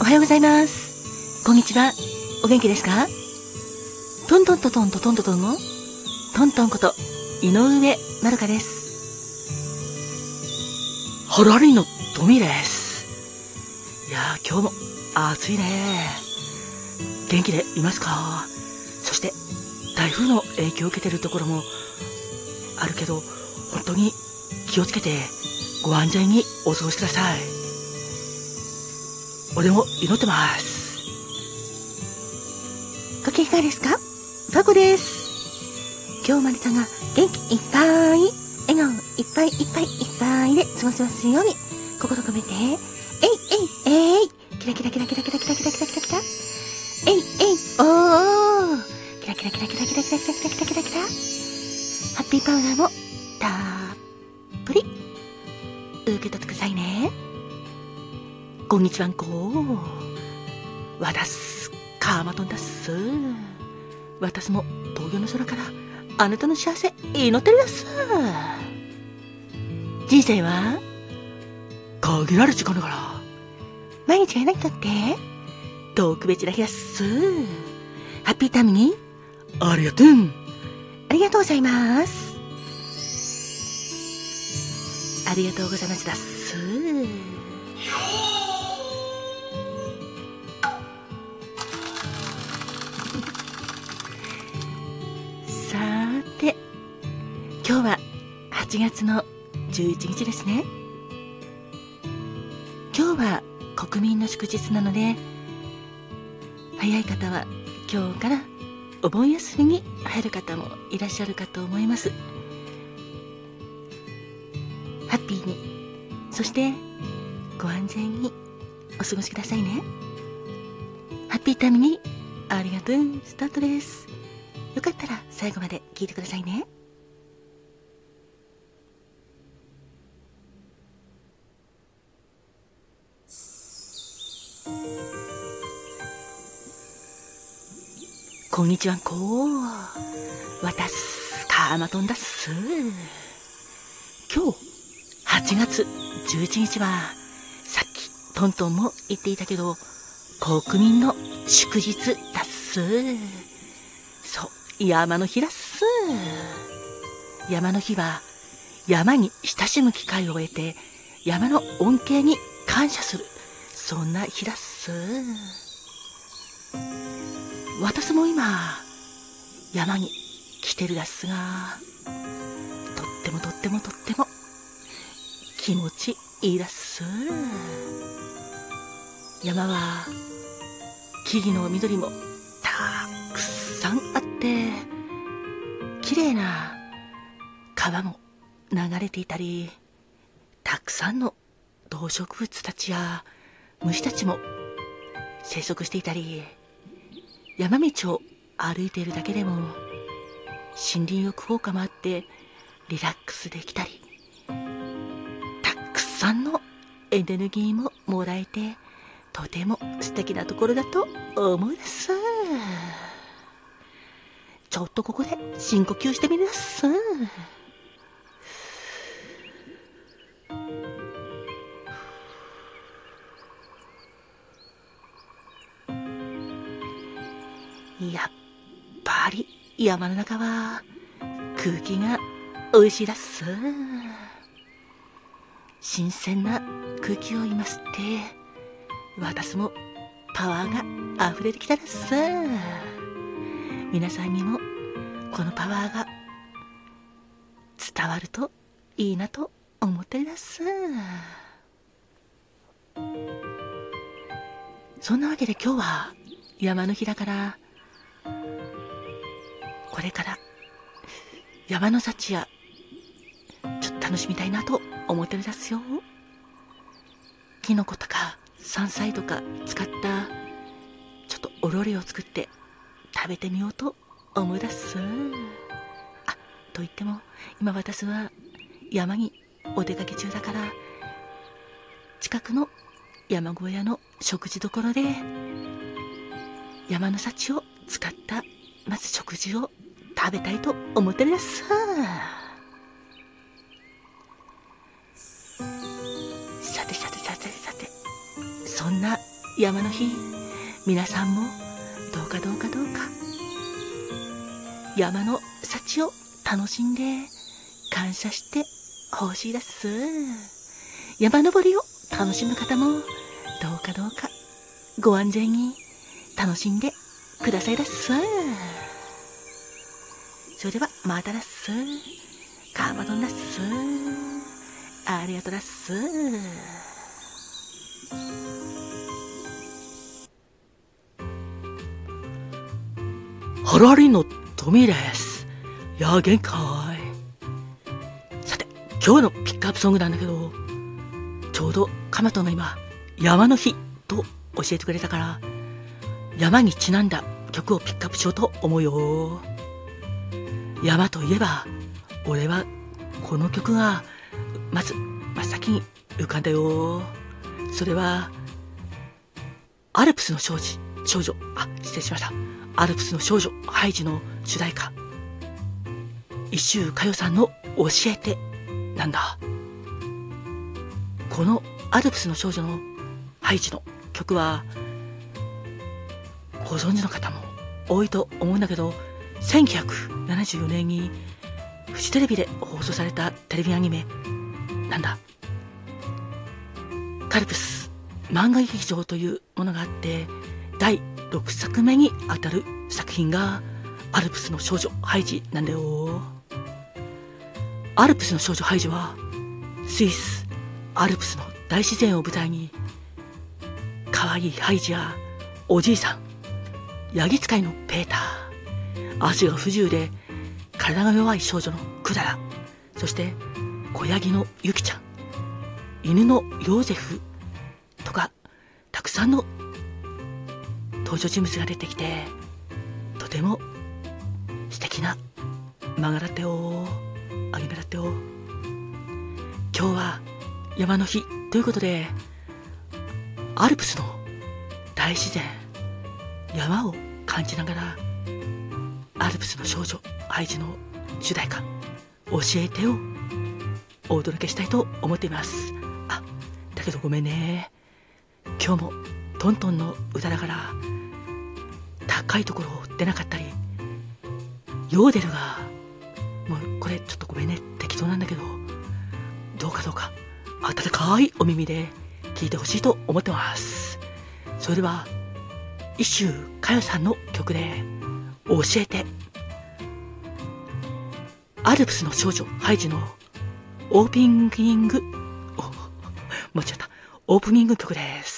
おはようございます。こんにちは。お元気ですか？トントントントントントントンの？トントンこと井上まるかです。ハラリのトミです。いやー、今日も暑いね元気でいますか？そして、台風の影響を受けているところもあるけど、本当に気をつけてご安全にお過ごしください。俺も祈ってます。ご機嫌いかがですか？ファコです。今日までさんが元気いっぱい、笑顔いっぱいいっぱいいっぱいで過ごせますように、心込めて、えいえいえい、キラキラキラキラキラキラキラキラキラキラ、えいえい。おー、キラキラキラキラキラキラキラキラキラキラ、ハッピーパウダーもこんにちはんこ。わたす、カーマトンだっす。私も東京の空からあなたの幸せ祈ってるです。人生は限られる時間だから、毎日がなきとって、特別な日だす。ハッピータイムに、ありがとう。ありがとうございます。ありがとうございますだっす。8月の11日ですね。今日は国民の祝日なので、早い方は今日からお盆休みに入る方もいらっしゃるかと思います。ハッピーに、そしてご安全にお過ごしくださいね。ハッピータイムにありがとう、スタートです。よかったら最後まで聞いてくださいね。こんにちはこ。わたす、カーマトンだっす。今日、8月11日は、さっきトントンも言っていたけど、国民の祝日だっす。そう、山の日だっす。山の日は、山に親しむ機会を得て、山の恩恵に感謝する、そんな日だっす。私も今、山に来てるだっすが、とってもとってもとっても、気持ちいいだっす。山は、木々の緑もたくさんあって、綺麗な川も流れていたり、たくさんの動植物たちや虫たちも生息していたり、山道を歩いているだけでも森林浴効果もあってリラックスできたり、たくさんのエネルギーももらえて、とても素敵なところだと思うです。ちょっとここで深呼吸してみます。山の中は空気が美味しいだっす。新鮮な空気を今吸って、私もパワーが溢れてきたです。皆さんにもこのパワーが伝わるといいなと思ってるです。そんなわけで今日は山の日だから、これから山の幸やちょっと楽しみたいなと思ってるですよ。キノコとか山菜とか使ったちょっとお料理を作って食べてみようと思い出す。あ、と言っても今私は山にお出かけ中だから近くの山小屋の食事処で山の幸を使ったまず食事を食べたいと思ってるです。さてさてさてさて、そんな山の日皆さんもどうかどうかどうか。山の幸を楽しんで感謝してほしいです。山登りを楽しむ方もどうかどうかご安全に楽しんでくださいだっす。それではまただっすカーマドンだっすありがとうだっすハラリのトミーです。いや、限界。さて、今日のピックアップソングなんだけど、ちょうどカマトが今、山の日と教えてくれたから、山にちなんだ曲をピックアップしようと思うよ。山といえば、俺はこの曲が、まず、真っ先に浮かんだよ。それは、アルプスの少女、少女、あ、失礼しました。アルプスの少女ハイジの主題歌一周かよさんの教えてなんだこのアルプスの少女のハイジの曲はご存知の方も多いと思うんだけど1974年にフジテレビで放送されたテレビアニメ。なんだ？カルプス漫画劇場というものがあって第6作目にあたる作品がアルプスの少女ハイジなんだよ。アルプスの少女ハイジはスイス、アルプスの大自然を舞台に可愛いハイジやおじいさん、ヤギ使いのペーター、足が不自由で体が弱い少女のクララ、そして子ヤギのユキちゃん、犬のヨーゼフ。とかたくさんの登場人物が出てきてとても素敵な漫画だったよアニメだったよ今日は山の日。ということでアルプスの大自然山を感じながらアルプスの少女愛知の主題歌教えてをお届けしたいと思っています。あだけどごめんね。今日もトントンの歌だから高いところを出なかったりヨーデルがもうこれちょっとごめんね。適当なんだけどどうかどうか温かいお耳で聞いてほしいと思ってます。それでは一周かよさんの曲で教えて。アルプスの少女ハイジのオープニングお間違った。オープニング曲です。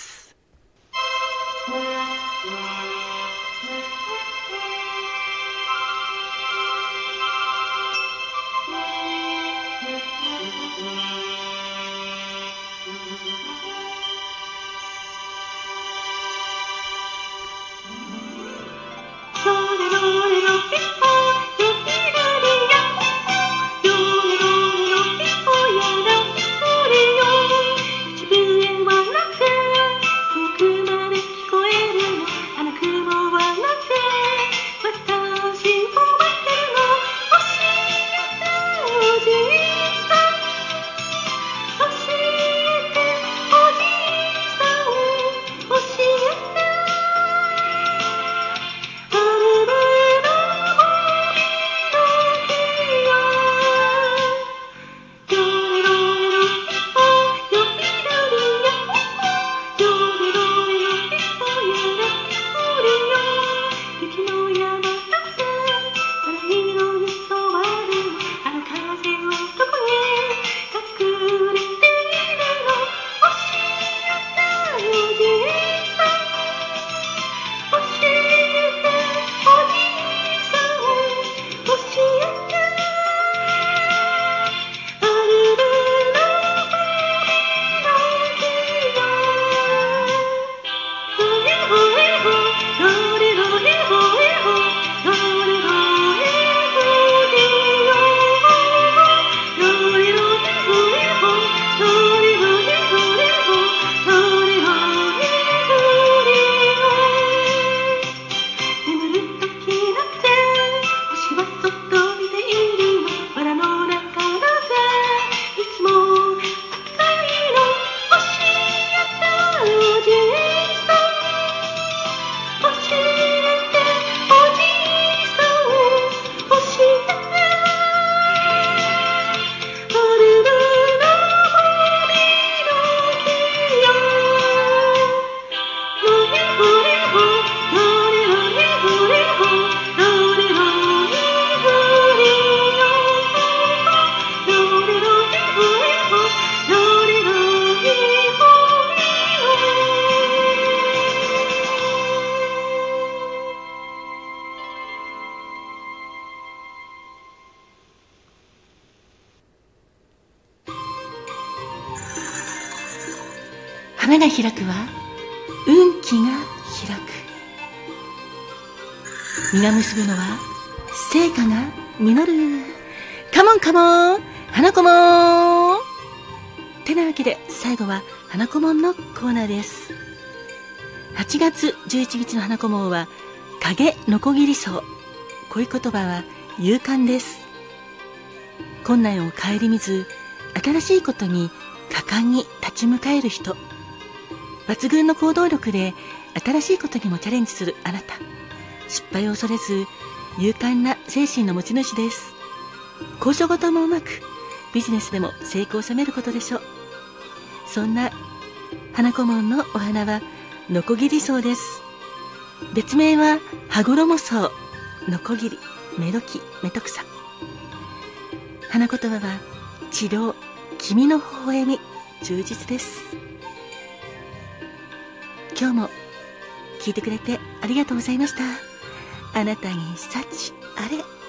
開くは運気が開く。実が結ぶのは成果が実る。カモンカモン花子もん。てなわけで最後は花子もんのコーナーです。8月11日の花子もんは影のこぎりそう恋言葉は勇敢です。困難を顧みず新しいことに果敢に立ち向かえる人。抜群の行動力で新しいことにもチャレンジするあなた。失敗を恐れず勇敢な精神の持ち主です。交渉事もうまくビジネスでも成功を収めることでしょう。そんな花子門のお花はノコギリ草です。別名は羽衣草ノコギリメドキメトクサ。花言葉は治療君の微笑み充実です。今日も聞いてくれてありがとうございました。あなたに幸あれ。